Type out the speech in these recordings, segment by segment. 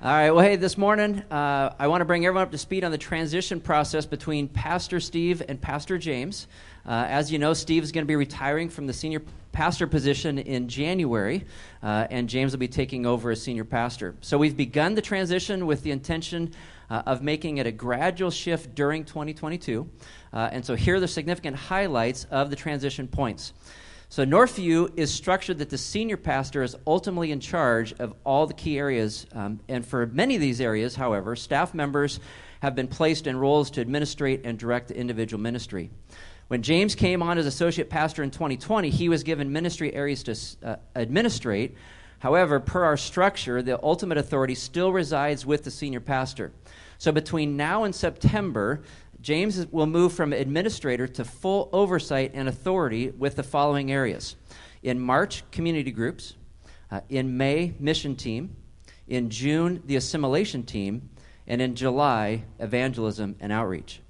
All right, well, hey, this morning uh, I want to bring everyone up to speed on the transition process between Pastor Steve and Pastor James. Uh, as you know, Steve is going to be retiring from the senior pastor position in January, uh, and James will be taking over as senior pastor. So we've begun the transition with the intention uh, of making it a gradual shift during 2022. Uh, and so here are the significant highlights of the transition points. So, Northview is structured that the senior pastor is ultimately in charge of all the key areas. Um, and for many of these areas, however, staff members have been placed in roles to administrate and direct the individual ministry. When James came on as associate pastor in 2020, he was given ministry areas to uh, administrate. However, per our structure, the ultimate authority still resides with the senior pastor. So between now and September, James will move from administrator to full oversight and authority with the following areas. In March, community groups. Uh, in May, mission team. In June, the assimilation team. And in July, evangelism and outreach.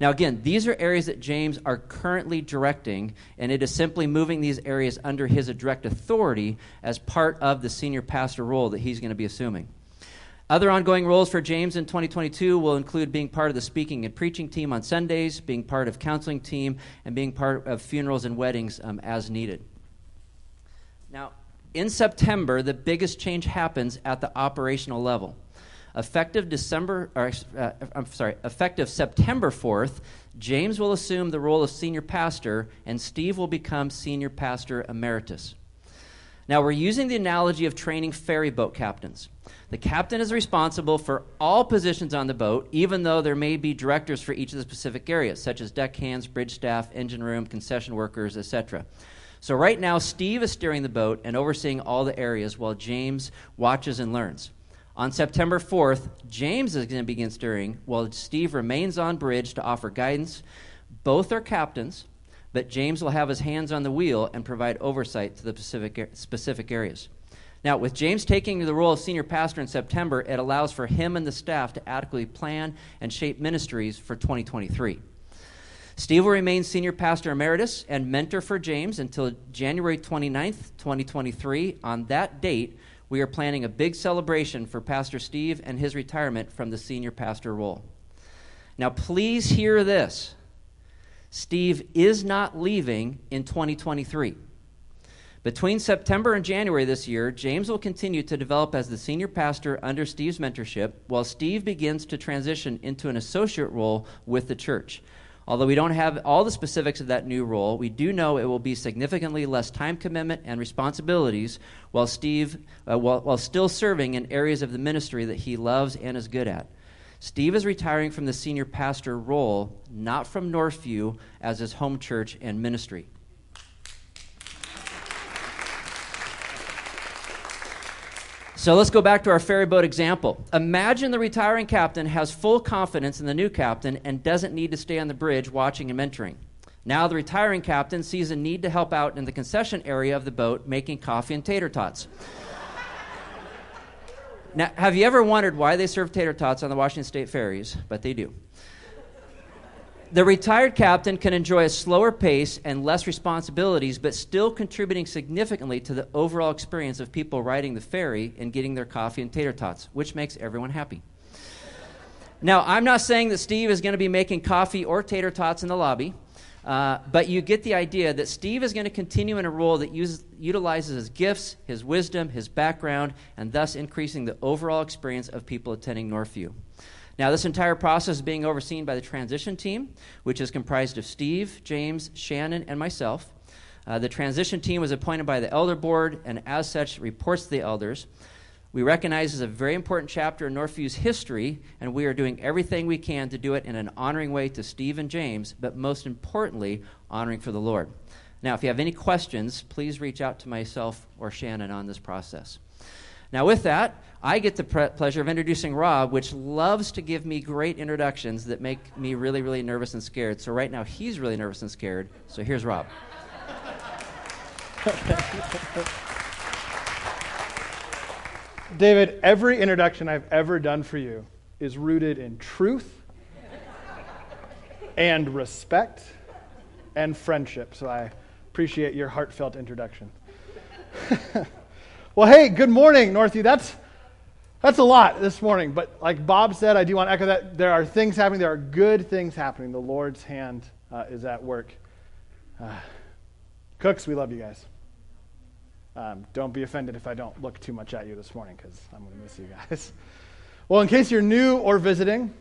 Now, again, these are areas that James are currently directing, and it is simply moving these areas under his direct authority as part of the senior pastor role that he's going to be assuming. Other ongoing roles for James in 2022 will include being part of the speaking and preaching team on Sundays, being part of counseling team, and being part of funerals and weddings um, as needed. Now, in September, the biggest change happens at the operational level. Effective December, or, uh, I'm sorry, effective September 4th, James will assume the role of senior pastor, and Steve will become senior pastor emeritus. Now, we're using the analogy of training ferry boat captains. The captain is responsible for all positions on the boat, even though there may be directors for each of the specific areas, such as deckhands, bridge staff, engine room, concession workers, etc. So, right now, Steve is steering the boat and overseeing all the areas while James watches and learns. On September 4th, James is going to begin steering while Steve remains on bridge to offer guidance. Both are captains but James will have his hands on the wheel and provide oversight to the specific, specific areas. Now, with James taking the role of senior pastor in September, it allows for him and the staff to adequately plan and shape ministries for 2023. Steve will remain senior pastor emeritus and mentor for James until January 29th, 2023. On that date, we are planning a big celebration for Pastor Steve and his retirement from the senior pastor role. Now, please hear this. Steve is not leaving in 2023. Between September and January this year, James will continue to develop as the senior pastor under Steve's mentorship while Steve begins to transition into an associate role with the church. Although we don't have all the specifics of that new role, we do know it will be significantly less time commitment and responsibilities while Steve uh, while, while still serving in areas of the ministry that he loves and is good at. Steve is retiring from the senior pastor role, not from Northview as his home church and ministry. So let's go back to our ferry boat example. Imagine the retiring captain has full confidence in the new captain and doesn't need to stay on the bridge watching and mentoring. Now the retiring captain sees a need to help out in the concession area of the boat making coffee and tater tots. Now, have you ever wondered why they serve tater tots on the Washington State ferries? But they do. The retired captain can enjoy a slower pace and less responsibilities, but still contributing significantly to the overall experience of people riding the ferry and getting their coffee and tater tots, which makes everyone happy. Now, I'm not saying that Steve is going to be making coffee or tater tots in the lobby. Uh, but you get the idea that Steve is going to continue in a role that uses, utilizes his gifts, his wisdom, his background, and thus increasing the overall experience of people attending Northview. Now, this entire process is being overseen by the transition team, which is comprised of Steve, James, Shannon, and myself. Uh, the transition team was appointed by the elder board and, as such, reports to the elders we recognize this is a very important chapter in Northview's history, and we are doing everything we can to do it in an honoring way to Steve and James, but most importantly, honoring for the Lord. Now, if you have any questions, please reach out to myself or Shannon on this process. Now, with that, I get the pre- pleasure of introducing Rob, which loves to give me great introductions that make me really, really nervous and scared. So, right now, he's really nervous and scared. So, here's Rob. David, every introduction I've ever done for you is rooted in truth and respect and friendship. So I appreciate your heartfelt introduction. well, hey, good morning, Northview. That's That's a lot this morning, but like Bob said, I do want to echo that. There are things happening. There are good things happening. The Lord's hand uh, is at work. Uh, cooks, we love you guys. Um, don't be offended if I don't look too much at you this morning because I'm going to miss you guys. Well, in case you're new or visiting,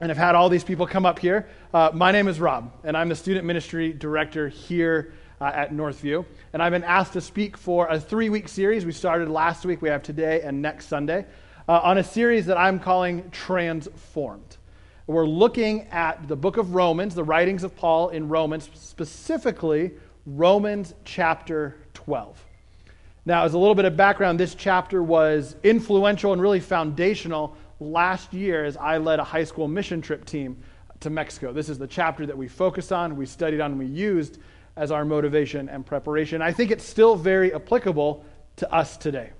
and have had all these people come up here, uh, my name is Rob, and I'm the student ministry director here uh, at Northview. And I've been asked to speak for a three week series. We started last week, we have today and next Sunday, uh, on a series that I'm calling Transformed. We're looking at the book of Romans, the writings of Paul in Romans, specifically Romans chapter 12. Now, as a little bit of background, this chapter was influential and really foundational last year as I led a high school mission trip team to Mexico. This is the chapter that we focused on, we studied on, we used as our motivation and preparation. I think it's still very applicable to us today.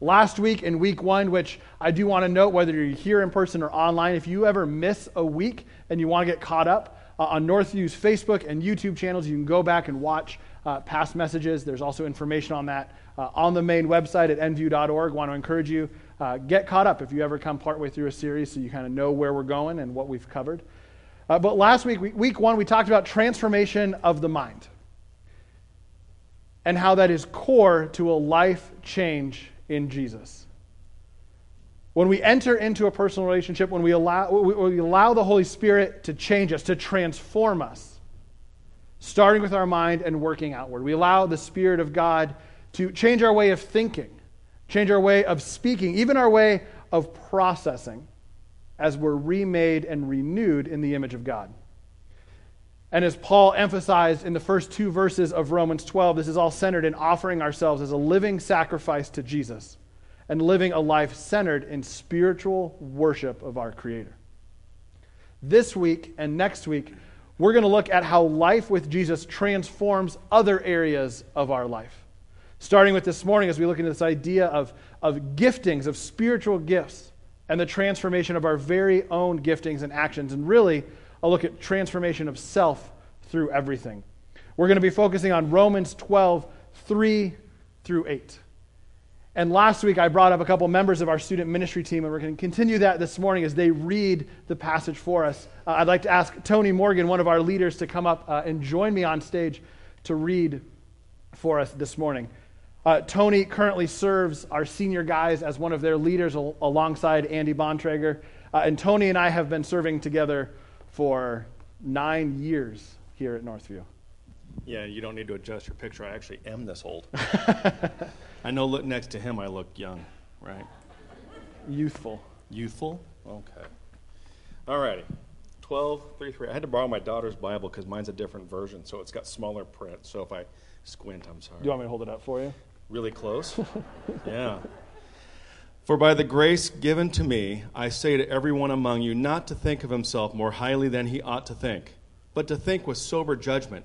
Last week in week one, which I do want to note, whether you're here in person or online, if you ever miss a week and you want to get caught up, uh, on Northview's Facebook and YouTube channels, you can go back and watch uh, past messages. There's also information on that uh, on the main website at nview.org. Want to encourage you, uh, get caught up if you ever come partway through a series so you kind of know where we're going and what we've covered. Uh, but last week, week one, we talked about transformation of the mind and how that is core to a life change in Jesus. When we enter into a personal relationship, when we allow, we allow the Holy Spirit to change us, to transform us, starting with our mind and working outward. We allow the Spirit of God to change our way of thinking, change our way of speaking, even our way of processing as we're remade and renewed in the image of God. And as Paul emphasized in the first two verses of Romans 12, this is all centered in offering ourselves as a living sacrifice to Jesus and living a life centered in spiritual worship of our Creator. This week and next week, we're going to look at how life with Jesus transforms other areas of our life. Starting with this morning, as we look into this idea of, of giftings, of spiritual gifts, and the transformation of our very own giftings and actions, and really a look at transformation of self through everything. We're going to be focusing on Romans 12, 3 through 8. And last week, I brought up a couple members of our student ministry team, and we're going to continue that this morning as they read the passage for us. Uh, I'd like to ask Tony Morgan, one of our leaders, to come up uh, and join me on stage to read for us this morning. Uh, Tony currently serves our senior guys as one of their leaders al- alongside Andy Bontrager. Uh, and Tony and I have been serving together for nine years here at Northview. Yeah, you don't need to adjust your picture. I actually am this old. I know look next to him I look young, right? Youthful. Youthful? Okay. All righty. 12, 3, 3. I had to borrow my daughter's Bible because mine's a different version, so it's got smaller print. So if I squint, I'm sorry. Do you want me to hold it up for you? Really close? yeah. For by the grace given to me, I say to everyone among you not to think of himself more highly than he ought to think, but to think with sober judgment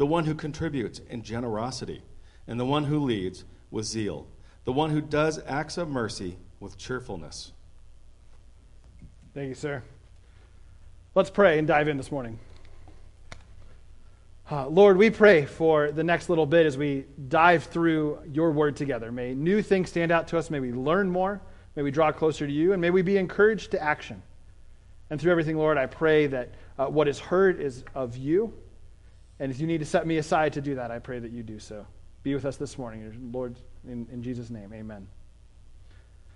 the one who contributes in generosity, and the one who leads with zeal, the one who does acts of mercy with cheerfulness. Thank you, sir. Let's pray and dive in this morning. Uh, Lord, we pray for the next little bit as we dive through your word together. May new things stand out to us. May we learn more. May we draw closer to you. And may we be encouraged to action. And through everything, Lord, I pray that uh, what is heard is of you and if you need to set me aside to do that, I pray that you do so. Be with us this morning, Lord, in, in Jesus' name. Amen.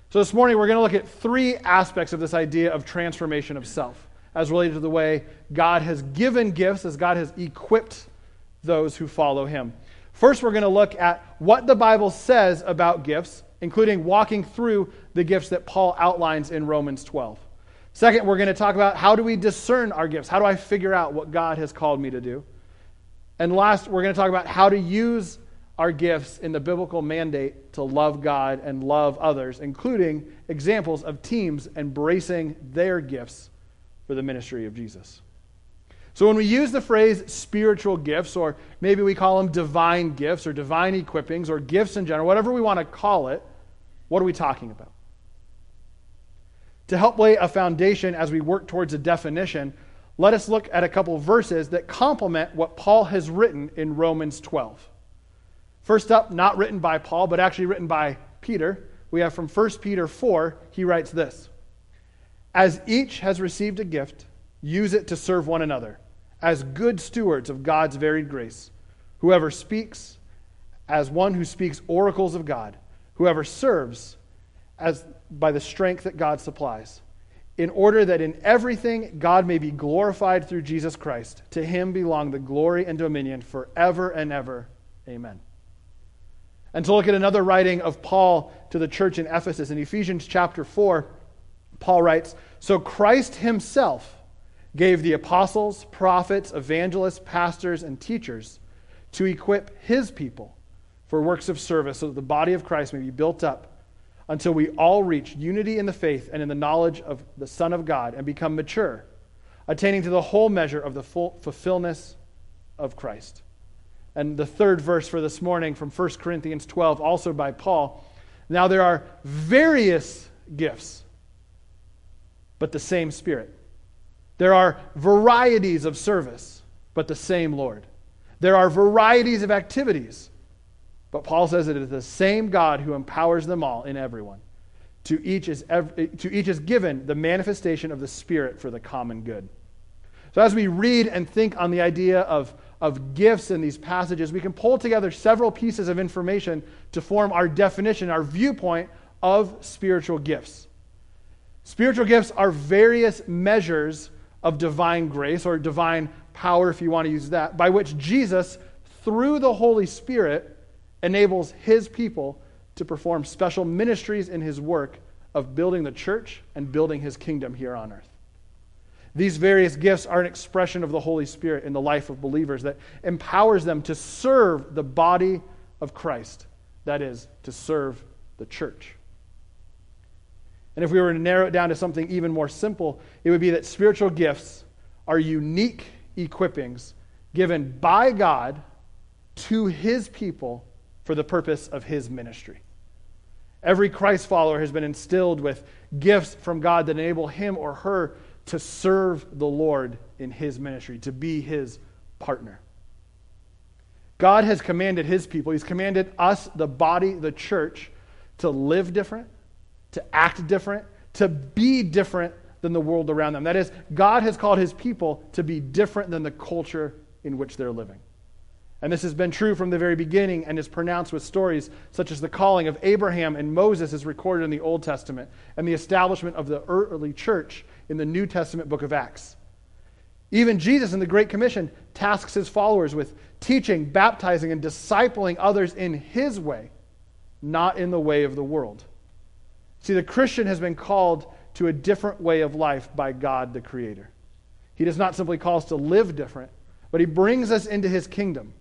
So, this morning, we're going to look at three aspects of this idea of transformation of self as related to the way God has given gifts, as God has equipped those who follow Him. First, we're going to look at what the Bible says about gifts, including walking through the gifts that Paul outlines in Romans 12. Second, we're going to talk about how do we discern our gifts? How do I figure out what God has called me to do? And last, we're going to talk about how to use our gifts in the biblical mandate to love God and love others, including examples of teams embracing their gifts for the ministry of Jesus. So when we use the phrase spiritual gifts, or maybe we call them divine gifts or divine equippings or gifts in general, whatever we want to call it, what are we talking about? To help lay a foundation as we work towards a definition, let us look at a couple verses that complement what Paul has written in Romans 12. First up, not written by Paul, but actually written by Peter, we have from 1 Peter 4, he writes this As each has received a gift, use it to serve one another, as good stewards of God's varied grace. Whoever speaks, as one who speaks oracles of God, whoever serves, as by the strength that God supplies, in order that in everything God may be glorified through Jesus Christ. To him belong the glory and dominion forever and ever. Amen. And to look at another writing of Paul to the church in Ephesus in Ephesians chapter 4, Paul writes So Christ himself gave the apostles, prophets, evangelists, pastors, and teachers to equip his people for works of service so that the body of Christ may be built up until we all reach unity in the faith and in the knowledge of the Son of God and become mature, attaining to the whole measure of the full fulfillment of Christ. And the third verse for this morning from 1 Corinthians 12, also by Paul. Now there are various gifts, but the same Spirit. There are varieties of service, but the same Lord. There are varieties of activities, but Paul says it is the same God who empowers them all in everyone. To each, is to each is given the manifestation of the Spirit for the common good. So, as we read and think on the idea of of gifts in these passages, we can pull together several pieces of information to form our definition, our viewpoint of spiritual gifts. Spiritual gifts are various measures of divine grace or divine power, if you want to use that, by which Jesus, through the Holy Spirit, enables his people to perform special ministries in his work of building the church and building his kingdom here on earth. These various gifts are an expression of the Holy Spirit in the life of believers that empowers them to serve the body of Christ, that is, to serve the church. And if we were to narrow it down to something even more simple, it would be that spiritual gifts are unique equippings given by God to his people for the purpose of his ministry. Every Christ follower has been instilled with gifts from God that enable him or her to serve the Lord in his ministry, to be his partner. God has commanded his people, he's commanded us, the body, the church, to live different, to act different, to be different than the world around them. That is, God has called his people to be different than the culture in which they're living. And this has been true from the very beginning and is pronounced with stories such as the calling of Abraham and Moses is recorded in the Old Testament and the establishment of the early church in the New Testament book of Acts. Even Jesus in the Great Commission tasks his followers with teaching, baptizing, and discipling others in his way, not in the way of the world. See, the Christian has been called to a different way of life by God the Creator. He does not simply call us to live different, but he brings us into his kingdom.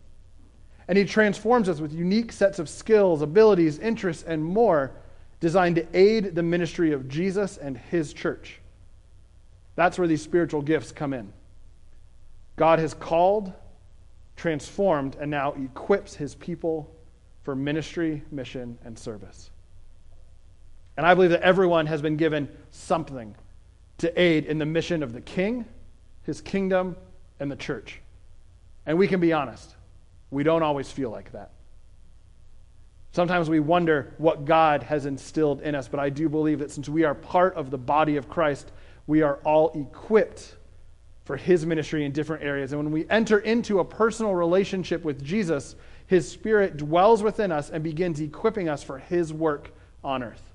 And he transforms us with unique sets of skills, abilities, interests, and more designed to aid the ministry of Jesus and his church. That's where these spiritual gifts come in. God has called, transformed, and now equips his people for ministry, mission, and service. And I believe that everyone has been given something to aid in the mission of the king, his kingdom, and the church. And we can be honest, we don't always feel like that. Sometimes we wonder what God has instilled in us, but I do believe that since we are part of the body of Christ, we are all equipped for his ministry in different areas. And when we enter into a personal relationship with Jesus, his spirit dwells within us and begins equipping us for his work on earth.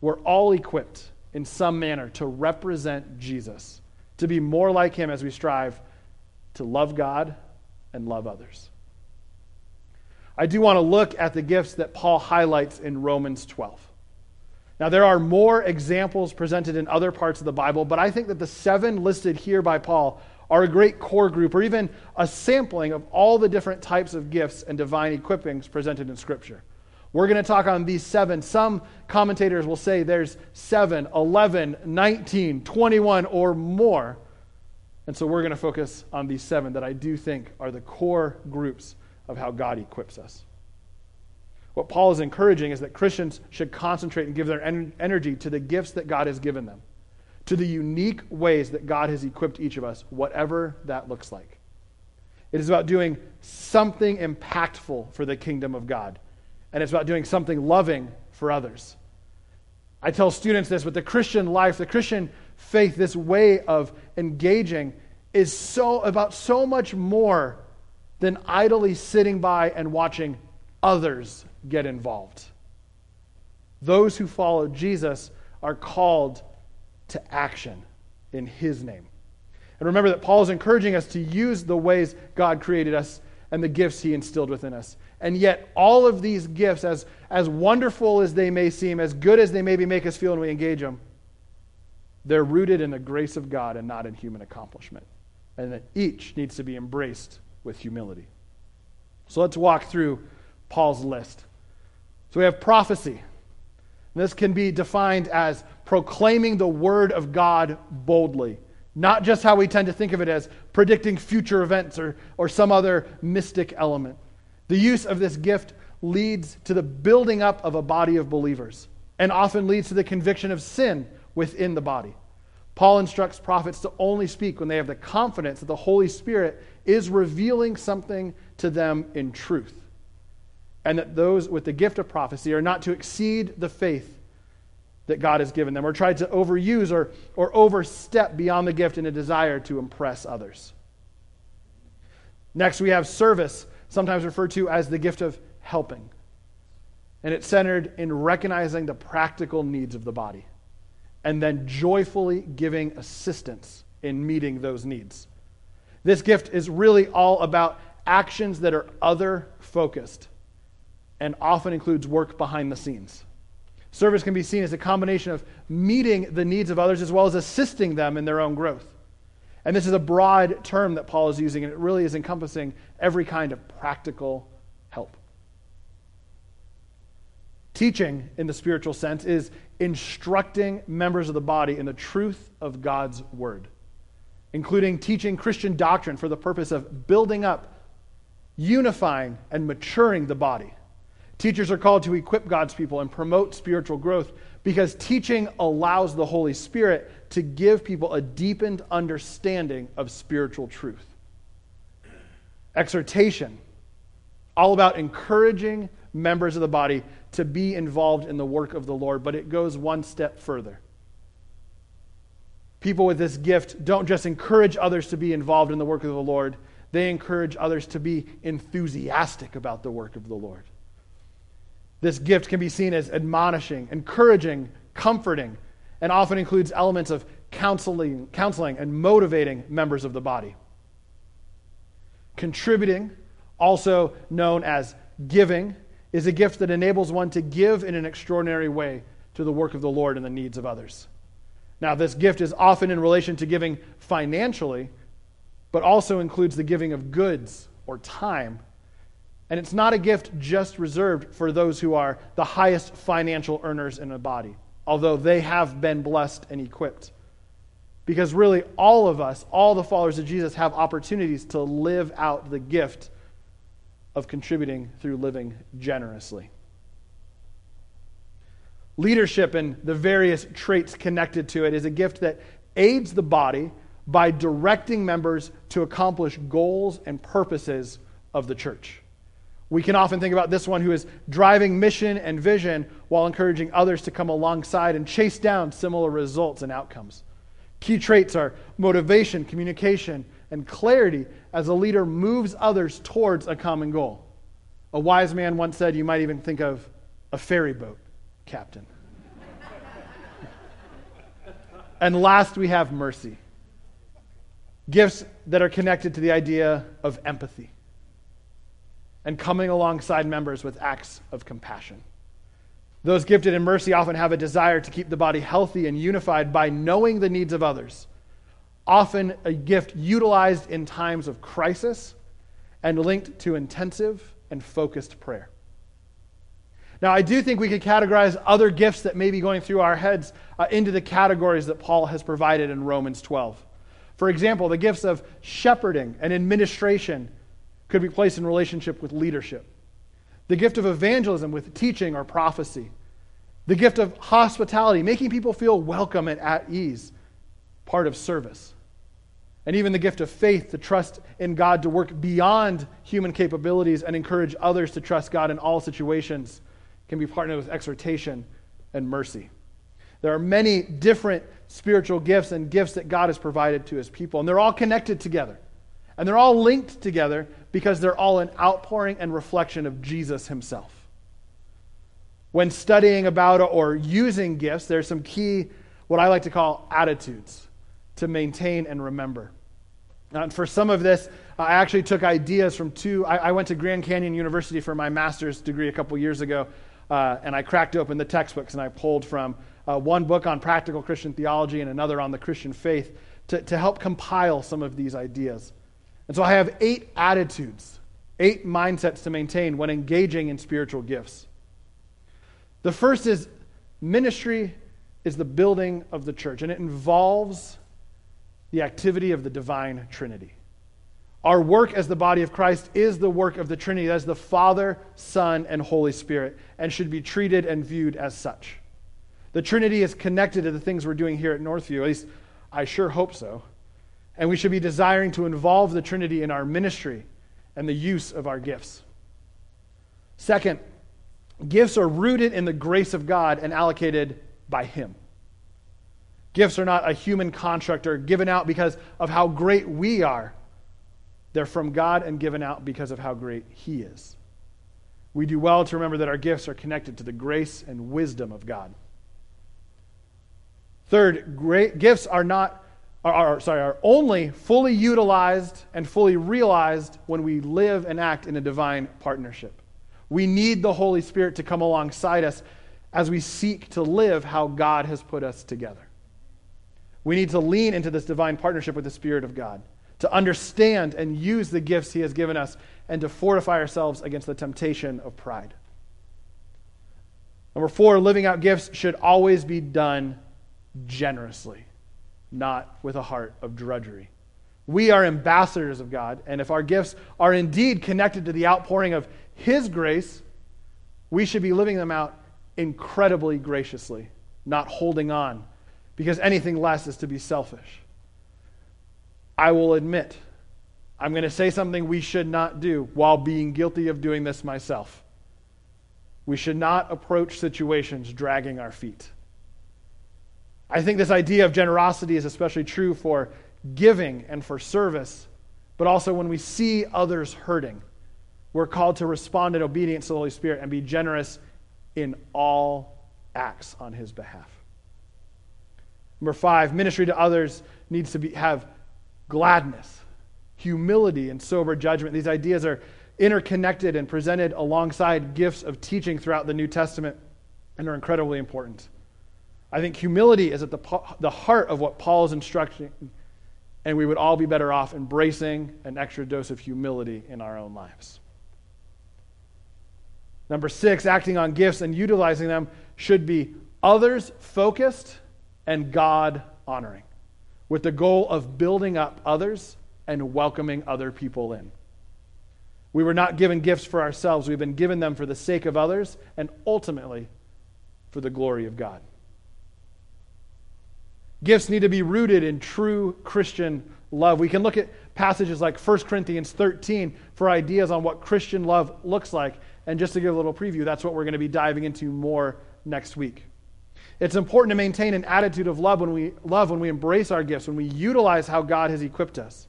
We're all equipped in some manner to represent Jesus, to be more like him as we strive to love God and love others. I do want to look at the gifts that Paul highlights in Romans 12. Now, there are more examples presented in other parts of the Bible, but I think that the seven listed here by Paul are a great core group or even a sampling of all the different types of gifts and divine equippings presented in Scripture. We're going to talk on these seven. Some commentators will say there's seven, 11, 19, 21, or more. And so we're going to focus on these seven that I do think are the core groups of how God equips us. What Paul is encouraging is that Christians should concentrate and give their en- energy to the gifts that God has given them, to the unique ways that God has equipped each of us, whatever that looks like. It is about doing something impactful for the kingdom of God, and it's about doing something loving for others. I tell students this, but the Christian life, the Christian faith, this way of engaging is so about so much more than idly sitting by and watching others get involved. Those who follow Jesus are called to action in his name. And remember that Paul is encouraging us to use the ways God created us and the gifts he instilled within us. And yet, all of these gifts, as, as wonderful as they may seem, as good as they maybe make us feel when we engage them, they're rooted in the grace of God and not in human accomplishment. And that each needs to be embraced with humility. So let's walk through Paul's list. So we have prophecy. This can be defined as proclaiming the word of God boldly, not just how we tend to think of it as predicting future events or, or some other mystic element. The use of this gift leads to the building up of a body of believers and often leads to the conviction of sin within the body. Paul instructs prophets to only speak when they have the confidence that the Holy Spirit is revealing something to them in truth and that those with the gift of prophecy are not to exceed the faith that God has given them or try to overuse or, or overstep beyond the gift in a desire to impress others. Next, we have service, sometimes referred to as the gift of helping. And it's centered in recognizing the practical needs of the body and then joyfully giving assistance in meeting those needs. This gift is really all about actions that are other focused and often includes work behind the scenes. Service can be seen as a combination of meeting the needs of others as well as assisting them in their own growth. And this is a broad term that Paul is using, and it really is encompassing every kind of practical help. Teaching, in the spiritual sense, is instructing members of the body in the truth of God's word, including teaching Christian doctrine for the purpose of building up, unifying, and maturing the body. Teachers are called to equip God's people and promote spiritual growth because teaching allows the Holy Spirit to give people a deepened understanding of spiritual truth. Exhortation, all about encouraging members of the body to be involved in the work of the Lord, but it goes one step further. People with this gift don't just encourage others to be involved in the work of the Lord, they encourage others to be enthusiastic about the work of the Lord. This gift can be seen as admonishing, encouraging, comforting, and often includes elements of counseling, counseling and motivating members of the body. Contributing, also known as giving, is a gift that enables one to give in an extraordinary way to the work of the Lord and the needs of others. Now, this gift is often in relation to giving financially, but also includes the giving of goods or time and it's not a gift just reserved for those who are the highest financial earners in a body, although they have been blessed and equipped. Because really, all of us, all the followers of Jesus, have opportunities to live out the gift of contributing through living generously. Leadership and the various traits connected to it is a gift that aids the body by directing members to accomplish goals and purposes of the church. We can often think about this one who is driving mission and vision while encouraging others to come alongside and chase down similar results and outcomes. Key traits are motivation, communication, and clarity as a leader moves others towards a common goal. A wise man once said you might even think of a ferry boat captain. and last, we have mercy gifts that are connected to the idea of empathy and coming alongside members with acts of compassion. Those gifted in mercy often have a desire to keep the body healthy and unified by knowing the needs of others, often a gift utilized in times of crisis and linked to intensive and focused prayer. Now, I do think we could categorize other gifts that may be going through our heads uh, into the categories that Paul has provided in Romans 12. For example, the gifts of shepherding and administration could be placed in relationship with leadership. The gift of evangelism with teaching or prophecy. The gift of hospitality, making people feel welcome and at ease, part of service. And even the gift of faith to trust in God to work beyond human capabilities and encourage others to trust God in all situations can be partnered with exhortation and mercy. There are many different spiritual gifts and gifts that God has provided to his people, and they're all connected together. And they're all linked together because they're all an outpouring and reflection of Jesus himself. When studying about or using gifts, there's some key, what I like to call attitudes to maintain and remember. and for some of this, I actually took ideas from two. I, I, went to Grand Canyon University for my master's degree a couple years ago, uh, and I cracked open the textbooks and I pulled from uh, one book on practical Christian theology and another on the Christian faith to, to help compile some of these ideas. And so I have eight attitudes, eight mindsets to maintain when engaging in spiritual gifts. The first is ministry is the building of the church, and it involves the activity of the divine Trinity. Our work as the body of Christ is the work of the Trinity, as the Father, Son, and Holy Spirit, and should be treated and viewed as such. The Trinity is connected to the things we're doing here at Northview, at least I sure hope so. And we should be desiring to involve the Trinity in our ministry and the use of our gifts. Second, gifts are rooted in the grace of God and allocated by Him. Gifts are not a human construct or given out because of how great we are they're from God and given out because of how great He is. We do well to remember that our gifts are connected to the grace and wisdom of God. Third, great gifts are not are, are, sorry, are only fully utilized and fully realized when we live and act in a divine partnership. We need the Holy Spirit to come alongside us as we seek to live how God has put us together. We need to lean into this divine partnership with the Spirit of God to understand and use the gifts He has given us, and to fortify ourselves against the temptation of pride. Number four, living out gifts should always be done generously, not with a heart of drudgery. We are ambassadors of God, and if our gifts are indeed connected to the outpouring of His grace, we should be living them out incredibly graciously, not holding on, because anything less is to be selfish. I will admit, I'm going to say something we should not do while being guilty of doing this myself. We should not approach situations dragging our feet. I think this idea of generosity is especially true for giving and for service, but also when we see others hurting. We're called to respond in obedience to the Holy Spirit and be generous in all acts on His behalf. Number five, ministry to others needs to be, have gladness, humility, and sober judgment. These ideas are interconnected and presented alongside gifts of teaching throughout the New Testament and are incredibly important. I think humility is at the, the heart of what Paul is instructing, and we would all be better off embracing an extra dose of humility in our own lives. Number six, acting on gifts and utilizing them should be others focused and God honoring with the goal of building up others and welcoming other people in. We were not given gifts for ourselves, we've been given them for the sake of others and ultimately for the glory of God. Gifts need to be rooted in true Christian love. We can look at passages like 1 Corinthians 13 for ideas on what Christian love looks like. And just to give a little preview, that's what we're going to be diving into more next week. It's important to maintain an attitude of love when we love when we embrace our gifts, when we utilize how God has equipped us.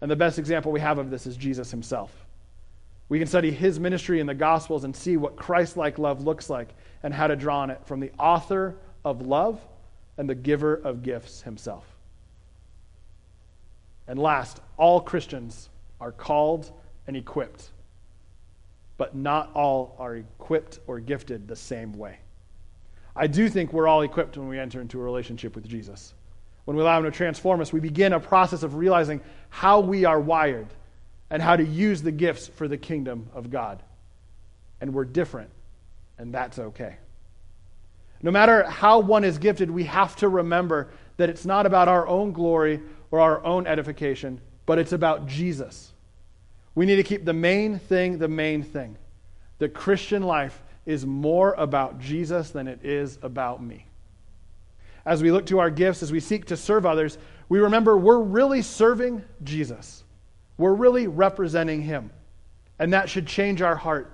And the best example we have of this is Jesus himself. We can study his ministry in the Gospels and see what Christ like love looks like and how to draw on it from the author of love and the giver of gifts himself. And last, all Christians are called and equipped, but not all are equipped or gifted the same way. I do think we're all equipped when we enter into a relationship with Jesus. when we allow Him to transform us, we begin a process of realizing how we are wired and how to use the gifts for the kingdom of God. And we're different, and that's okay. No matter how one is gifted, we have to remember that it's not about our own glory or our own edification, but it's about Jesus. We need to keep the main thing the main thing. The Christian life is more about Jesus than it is about me. As we look to our gifts, as we seek to serve others, we remember we're really serving Jesus. We're really representing Him. And that should change our heart.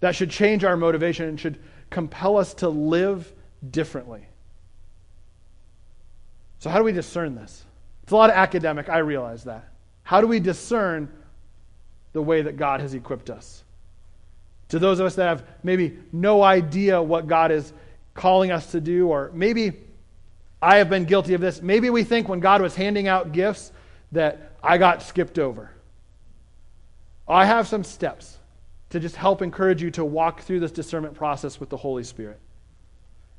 That should change our motivation and should compel us to live differently. So, how do we discern this? It's a lot of academic, I realize that. How do we discern the way that God has equipped us? To those of us that have maybe no idea what God is calling us to do, or maybe I have been guilty of this. Maybe we think when God was handing out gifts that I got skipped over. I have some steps to just help encourage you to walk through this discernment process with the Holy Spirit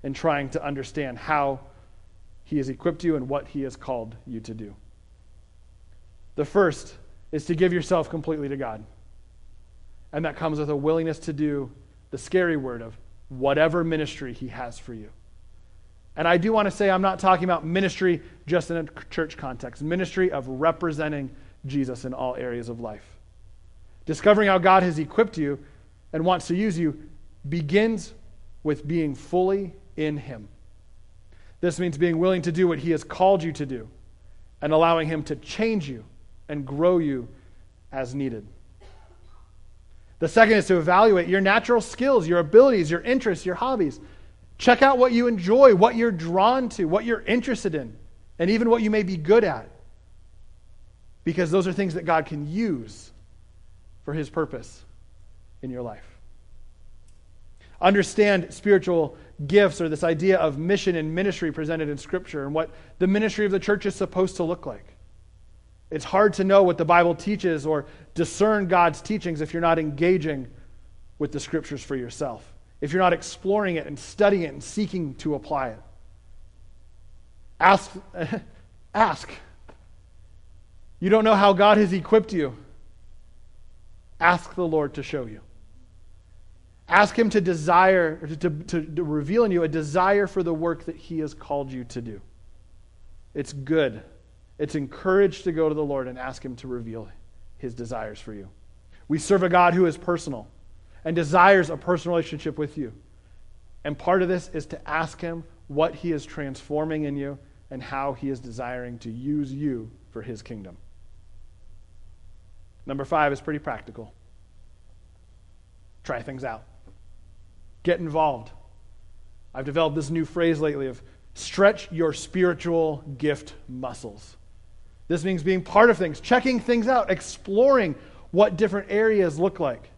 and trying to understand how He has equipped you and what He has called you to do. The first is to give yourself completely to God. And that comes with a willingness to do the scary word of whatever ministry He has for you. And I do want to say I'm not talking about ministry just in a church context, ministry of representing Jesus in all areas of life. Discovering how God has equipped you and wants to use you begins with being fully in Him. This means being willing to do what He has called you to do and allowing Him to change you and grow you as needed. The second is to evaluate your natural skills, your abilities, your interests, your hobbies. Check out what you enjoy, what you're drawn to, what you're interested in, and even what you may be good at. Because those are things that God can use for His purpose in your life. Understand spiritual gifts or this idea of mission and ministry presented in Scripture and what the ministry of the church is supposed to look like. It's hard to know what the Bible teaches or discern God's teachings if you're not engaging with the Scriptures for yourself if you're not exploring it and studying it and seeking to apply it. Ask. ask. You don't know how God has equipped you. Ask the Lord to show you. Ask Him to desire, to, to, to reveal in you a desire for the work that He has called you to do. It's good. It's encouraged to go to the Lord and ask Him to reveal His desires for you. We serve a God who is personal and desires a personal relationship with you. And part of this is to ask Him what He is transforming in you and how He is desiring to use you for His kingdom. Number five is pretty practical. Try things out. Get involved. I've developed this new phrase lately of stretch your spiritual gift muscles. This means being part of things, checking things out, exploring what different areas look like.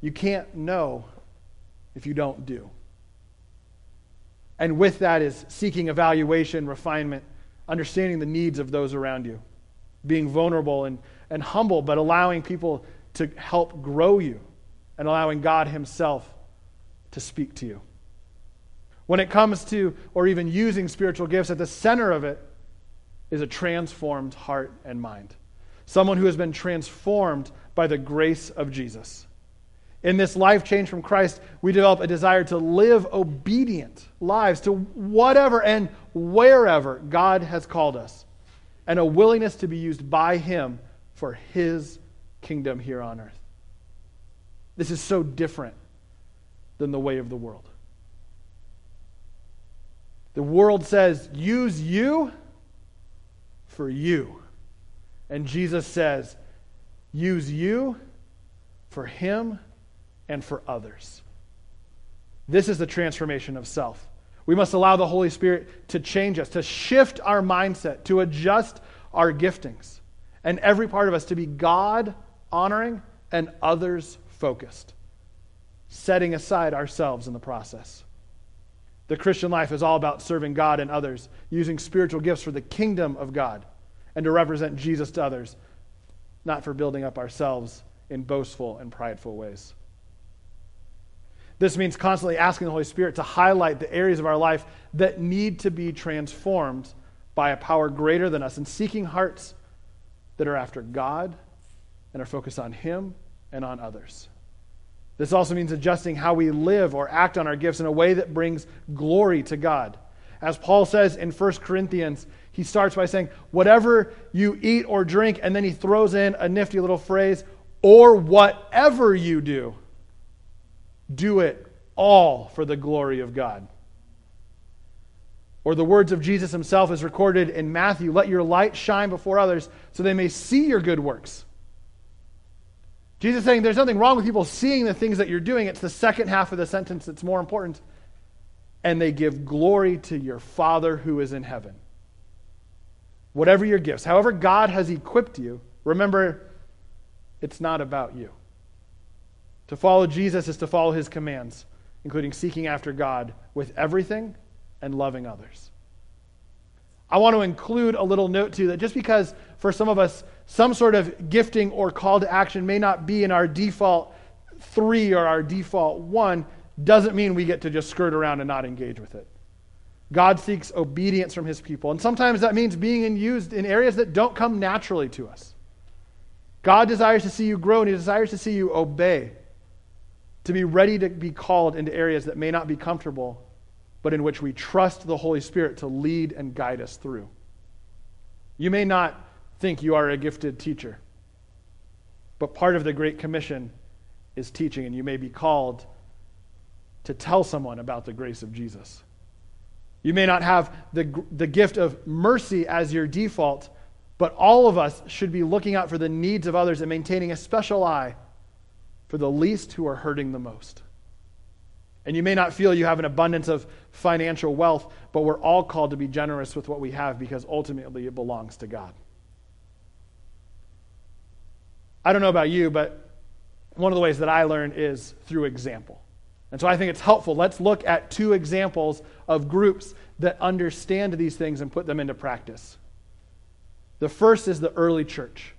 You can't know if you don't do. And with that is seeking evaluation, refinement, understanding the needs of those around you, being vulnerable and, and humble, but allowing people to help grow you and allowing God Himself to speak to you. When it comes to, or even using spiritual gifts, at the center of it is a transformed heart and mind. Someone who has been transformed by the grace of Jesus. In this life change from Christ, we develop a desire to live obedient lives to whatever and wherever God has called us, and a willingness to be used by Him for His kingdom here on earth. This is so different than the way of the world. The world says, use you for you. And Jesus says, use you for Him and for others. This is the transformation of self. We must allow the Holy Spirit to change us, to shift our mindset, to adjust our giftings, and every part of us to be God honoring and others focused, setting aside ourselves in the process. The Christian life is all about serving God and others, using spiritual gifts for the kingdom of God, and to represent Jesus to others, not for building up ourselves in boastful and prideful ways. This means constantly asking the Holy Spirit to highlight the areas of our life that need to be transformed by a power greater than us and seeking hearts that are after God and are focused on Him and on others. This also means adjusting how we live or act on our gifts in a way that brings glory to God. As Paul says in 1 Corinthians, he starts by saying, Whatever you eat or drink, and then he throws in a nifty little phrase, or whatever you do, do it all for the glory of God. Or the words of Jesus himself is recorded in Matthew let your light shine before others so they may see your good works. Jesus saying there's nothing wrong with people seeing the things that you're doing. It's the second half of the sentence that's more important. And they give glory to your Father who is in heaven. Whatever your gifts, however God has equipped you, remember, it's not about you. To follow Jesus is to follow his commands, including seeking after God with everything and loving others. I want to include a little note too that just because for some of us some sort of gifting or call to action may not be in our default three or our default one, doesn't mean we get to just skirt around and not engage with it. God seeks obedience from his people. And sometimes that means being used in areas that don't come naturally to us. God desires to see you grow and he desires to see you obey, to be ready to be called into areas that may not be comfortable, but in which we trust the Holy Spirit to lead and guide us through. You may not think you are a gifted teacher. But part of the Great Commission is teaching, and you may be called to tell someone about the grace of Jesus. You may not have the, the gift of mercy as your default, but all of us should be looking out for the needs of others and maintaining a special eye for the least who are hurting the most. And you may not feel you have an abundance of financial wealth, but we're all called to be generous with what we have because ultimately it belongs to God. I don't know about you, but one of the ways that I learn is through example. And so I think it's helpful. Let's look at two examples of groups that understand these things and put them into practice. The first is the early church.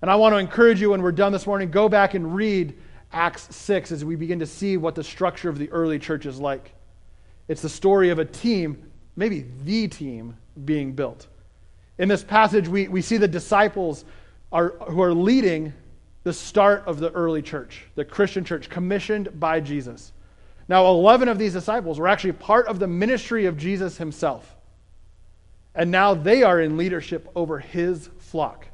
And I want to encourage you when we're done this morning, go back and read Acts 6 as we begin to see what the structure of the early church is like. It's the story of a team, maybe the team, being built. In this passage, we, we see the disciples are, who are leading the start of the early church, the Christian church, commissioned by Jesus. Now, 11 of these disciples were actually part of the ministry of Jesus himself. And now they are in leadership over his flock.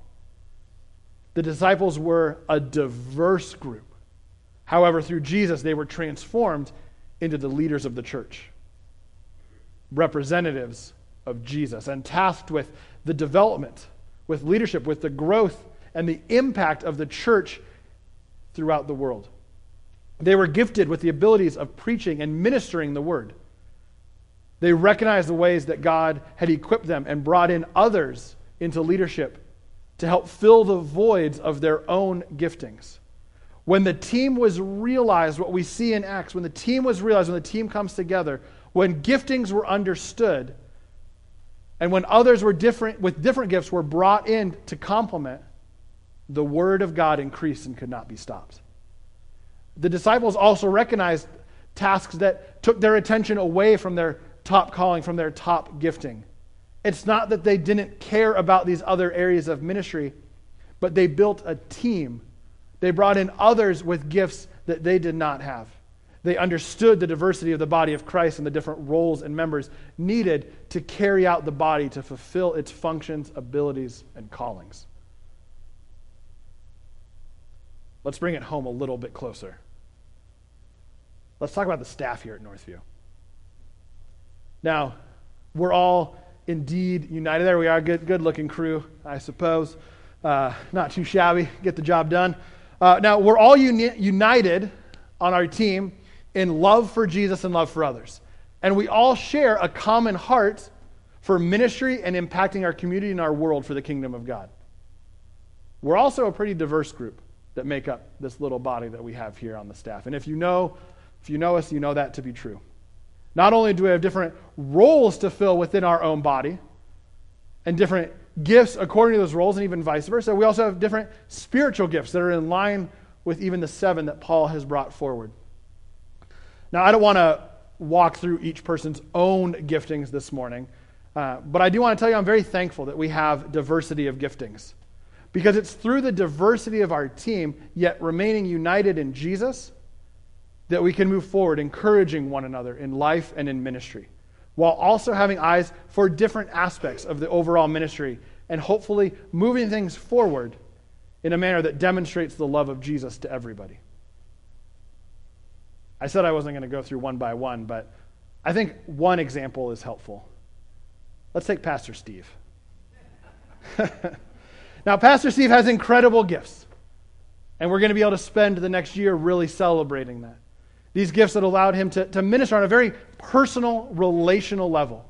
The disciples were a diverse group. However, through Jesus, they were transformed into the leaders of the church, representatives of Jesus, and tasked with the development, with leadership, with the growth and the impact of the church throughout the world. They were gifted with the abilities of preaching and ministering the word. They recognized the ways that God had equipped them and brought in others into leadership to help fill the voids of their own giftings. When the team was realized, what we see in Acts, when the team was realized, when the team comes together, when giftings were understood, and when others were different with different gifts were brought in to complement, the word of God increased and could not be stopped. The disciples also recognized tasks that took their attention away from their top calling, from their top gifting. It's not that they didn't care about these other areas of ministry, but they built a team. They brought in others with gifts that they did not have. They understood the diversity of the body of Christ and the different roles and members needed to carry out the body to fulfill its functions, abilities, and callings. Let's bring it home a little bit closer. Let's talk about the staff here at Northview. Now, we're all indeed united there. We are a good, good looking crew, I suppose. Uh, not too shabby, get the job done. Uh, now, we're all uni- united on our team in love for Jesus and love for others. And we all share a common heart for ministry and impacting our community and our world for the kingdom of God. We're also a pretty diverse group that make up this little body that we have here on the staff. And if you know, if you know us, you know that to be true. Not only do we have different roles to fill within our own body and different gifts according to those roles, and even vice versa, we also have different spiritual gifts that are in line with even the seven that Paul has brought forward. Now, I don't want to walk through each person's own giftings this morning, uh, but I do want to tell you I'm very thankful that we have diversity of giftings. Because it's through the diversity of our team, yet remaining united in Jesus, that we can move forward, encouraging one another in life and in ministry, while also having eyes for different aspects of the overall ministry and hopefully moving things forward in a manner that demonstrates the love of Jesus to everybody. I said I wasn't going to go through one by one, but I think one example is helpful. Let's take Pastor Steve. now, Pastor Steve has incredible gifts, and we're going to be able to spend the next year really celebrating that. These gifts that allowed him to, to minister on a very personal, relational level.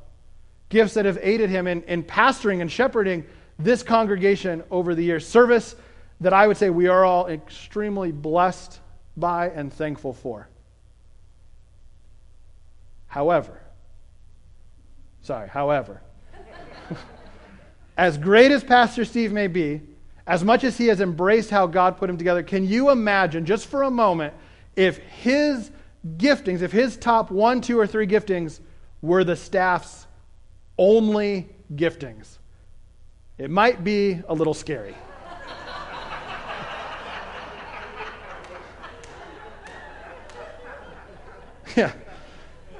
Gifts that have aided him in, in pastoring and shepherding this congregation over the years. Service that I would say we are all extremely blessed by and thankful for. However, sorry, however, as great as Pastor Steve may be, as much as he has embraced how God put him together, can you imagine, just for a moment, if his giftings, if his top one, two, or three giftings were the staff's only giftings? It might be a little scary. yeah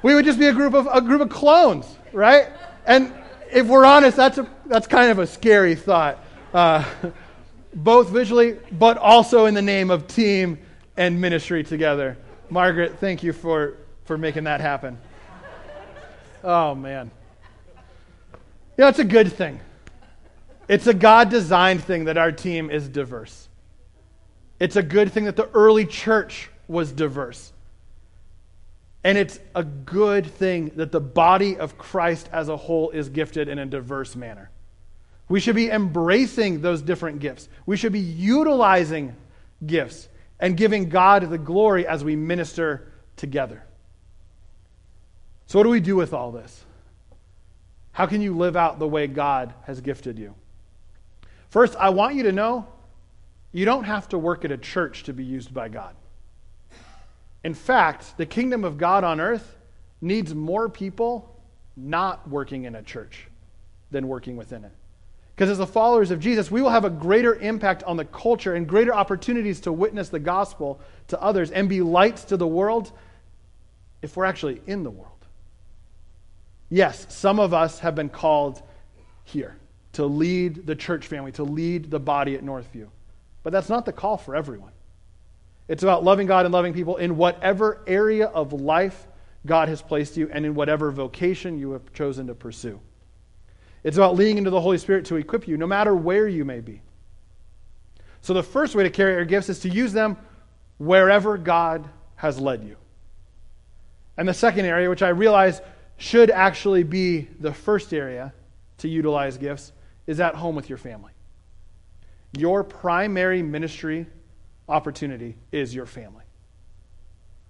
we would just be a group of a group of clones, right? And if we're honest, that's a, that's kind of a scary thought, uh, both visually, but also in the name of team and ministry together. Margaret, thank you for for making that happen. Oh man, yeah, it's a good thing. It's a God designed thing that our team is diverse. It's a good thing that the early church was diverse. And it's a good thing that the body of Christ as a whole is gifted in a diverse manner. We should be embracing those different gifts. We should be utilizing gifts and giving God the glory as we minister together. So, what do we do with all this? How can you live out the way God has gifted you? First, I want you to know you don't have to work at a church to be used by God. In fact, the kingdom of God on earth needs more people not working in a church than working within it. Because as the followers of Jesus, we will have a greater impact on the culture and greater opportunities to witness the gospel to others and be lights to the world if we're actually in the world. Yes, some of us have been called here to lead the church family, to lead the body at Northview. But that's not the call for everyone. It's about loving God and loving people in whatever area of life God has placed you and in whatever vocation you have chosen to pursue. It's about leaning into the Holy Spirit to equip you, no matter where you may be. So, the first way to carry your gifts is to use them wherever God has led you. And the second area, which I realize should actually be the first area to utilize gifts, is at home with your family. Your primary ministry opportunity is your family.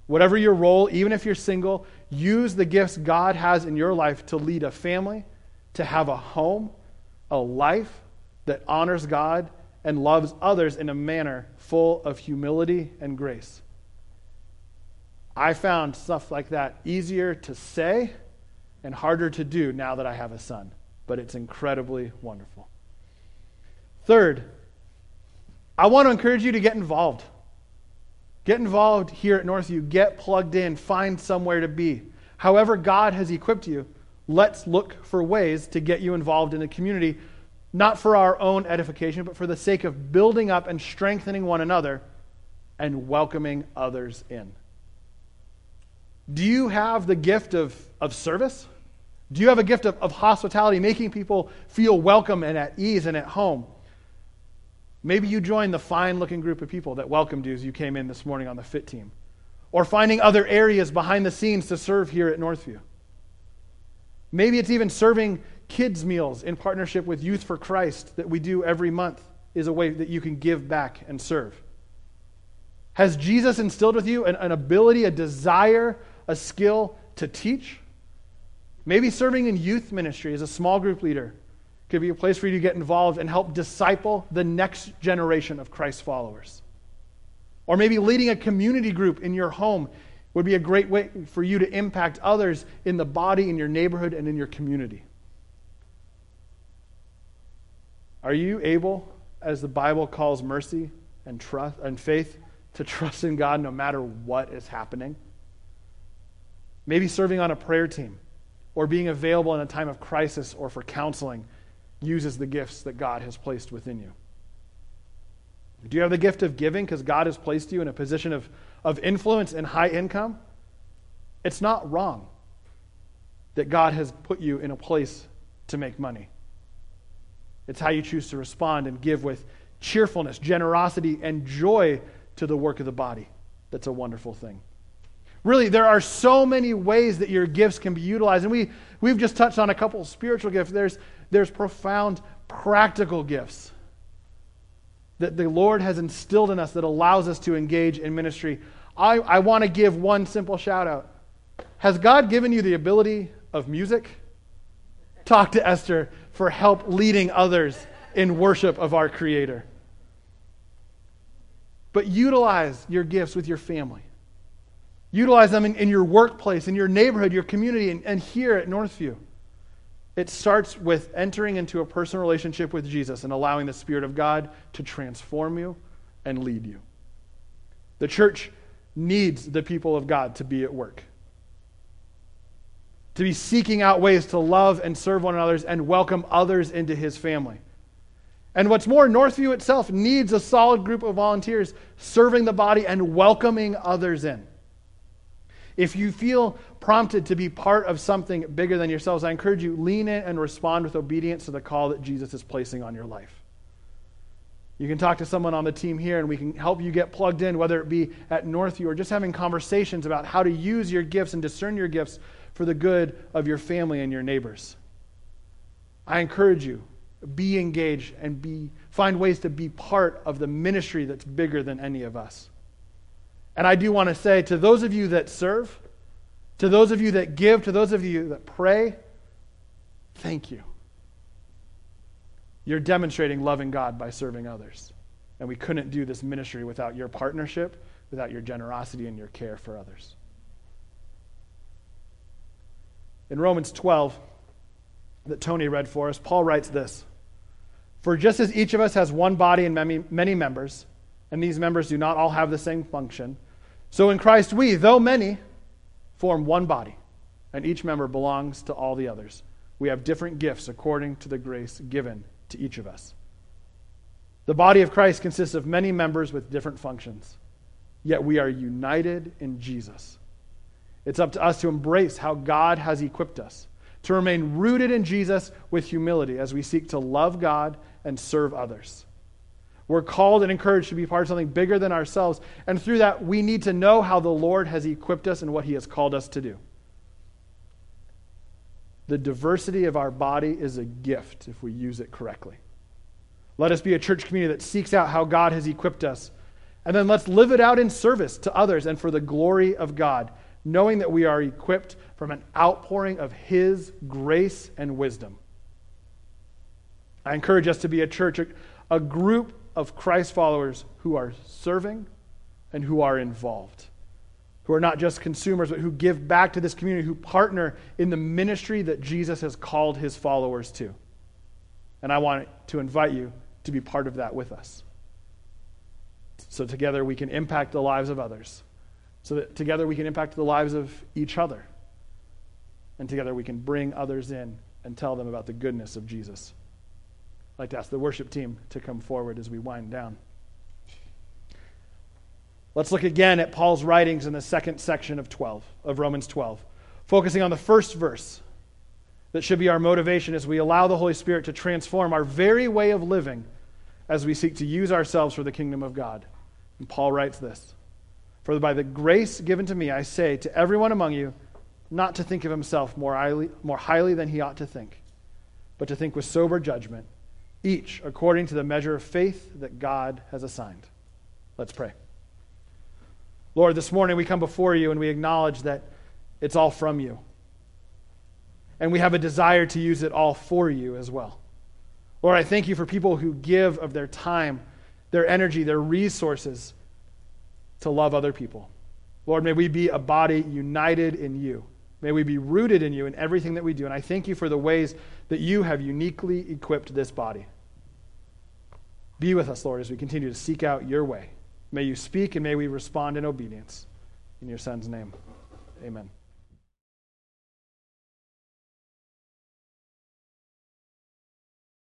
Whatever your role, even if you're single, use the gifts God has in your life to lead a family, to have a home, a life that honors God and loves others in a manner full of humility and grace. I found stuff like that easier to say and harder to do now that I have a son, but it's incredibly wonderful. Third, I want to encourage you to get involved. Get involved here at Northview. Get plugged in. Find somewhere to be. However, God has equipped you, let's look for ways to get you involved in the community, not for our own edification, but for the sake of building up and strengthening one another and welcoming others in. Do you have the gift of, of service? Do you have a gift of, of hospitality, making people feel welcome and at ease and at home? Maybe you joined the fine looking group of people that welcomed you as you came in this morning on the fit team. Or finding other areas behind the scenes to serve here at Northview. Maybe it's even serving kids' meals in partnership with Youth for Christ that we do every month, is a way that you can give back and serve. Has Jesus instilled with you an, an ability, a desire, a skill to teach? Maybe serving in youth ministry as a small group leader could be a place for you to get involved and help disciple the next generation of Christ followers. Or maybe leading a community group in your home would be a great way for you to impact others in the body, in your neighborhood, and in your community. Are you able, as the Bible calls mercy and trust and faith, to trust in God no matter what is happening? Maybe serving on a prayer team or being available in a time of crisis or for counseling uses the gifts that God has placed within you. Do you have the gift of giving because God has placed you in a position of, of influence and high income? It's not wrong that God has put you in a place to make money. It's how you choose to respond and give with cheerfulness, generosity, and joy to the work of the body. That's a wonderful thing. Really, there are so many ways that your gifts can be utilized. And we, we've just touched on a couple spiritual gifts. There's, there's profound practical gifts that the Lord has instilled in us that allows us to engage in ministry. I, I want to give one simple shout out. Has God given you the ability of music? Talk to Esther for help leading others in worship of our Creator. But utilize your gifts with your family. Utilize them in, in your workplace, in your neighborhood, your community, and, and here at Northview. It starts with entering into a personal relationship with Jesus and allowing the Spirit of God to transform you and lead you. The church needs the people of God to be at work, to be seeking out ways to love and serve one another and welcome others into his family. And what's more, Northview itself needs a solid group of volunteers serving the body and welcoming others in. If you feel prompted to be part of something bigger than yourselves, I encourage you lean in and respond with obedience to the call that Jesus is placing on your life. You can talk to someone on the team here and we can help you get plugged in, whether it be at Northview or just having conversations about how to use your gifts and discern your gifts for the good of your family and your neighbors. I encourage you, be engaged and be, find ways to be part of the ministry that's bigger than any of us. And I do want to say to those of you that serve, to those of you that give, to those of you that pray, thank you. You're demonstrating loving God by serving others. And we couldn't do this ministry without your partnership, without your generosity and your care for others. In Romans 12, that Tony read for us, Paul writes this For just as each of us has one body and many, many members, and these members do not all have the same function. So in Christ, we, though many, form one body, and each member belongs to all the others. We have different gifts according to the grace given to each of us. The body of Christ consists of many members with different functions, yet we are united in Jesus. It's up to us to embrace how God has equipped us, to remain rooted in Jesus with humility as we seek to love God and serve others. We're called and encouraged to be part of something bigger than ourselves. And through that, we need to know how the Lord has equipped us and what He has called us to do. The diversity of our body is a gift if we use it correctly. Let us be a church community that seeks out how God has equipped us. And then let's live it out in service to others and for the glory of God, knowing that we are equipped from an outpouring of His grace and wisdom. I encourage us to be a church, a group of Christ followers who are serving and who are involved, who are not just consumers, but who give back to this community, who partner in the ministry that Jesus has called his followers to. And I want to invite you to be part of that with us. So together we can impact the lives of others. So that together we can impact the lives of each other. And together we can bring others in and tell them about the goodness of Jesus. I'd like to ask the worship team to come forward as we wind down. Let's look again at Paul's writings in the second section of 12 of Romans 12, focusing on the first verse. That should be our motivation as we allow the Holy Spirit to transform our very way of living as we seek to use ourselves for the kingdom of God. And Paul writes this For by the grace given to me, I say to everyone among you, not to think of himself more highly, more highly than he ought to think, but to think with sober judgment each according to the measure of faith that God has assigned. Let's pray. Lord, this morning we come before you and we acknowledge that it's all from you. And we have a desire to use it all for you as well. Lord, I thank you for people who give of their time, their energy, their resources to love other people. Lord, may we be a body united in you. May we be rooted in you in everything that we do. And I thank you for the ways that you have uniquely equipped this body. Be with us, Lord, as we continue to seek out your way. May you speak and may we respond in obedience. In your Son's name, amen.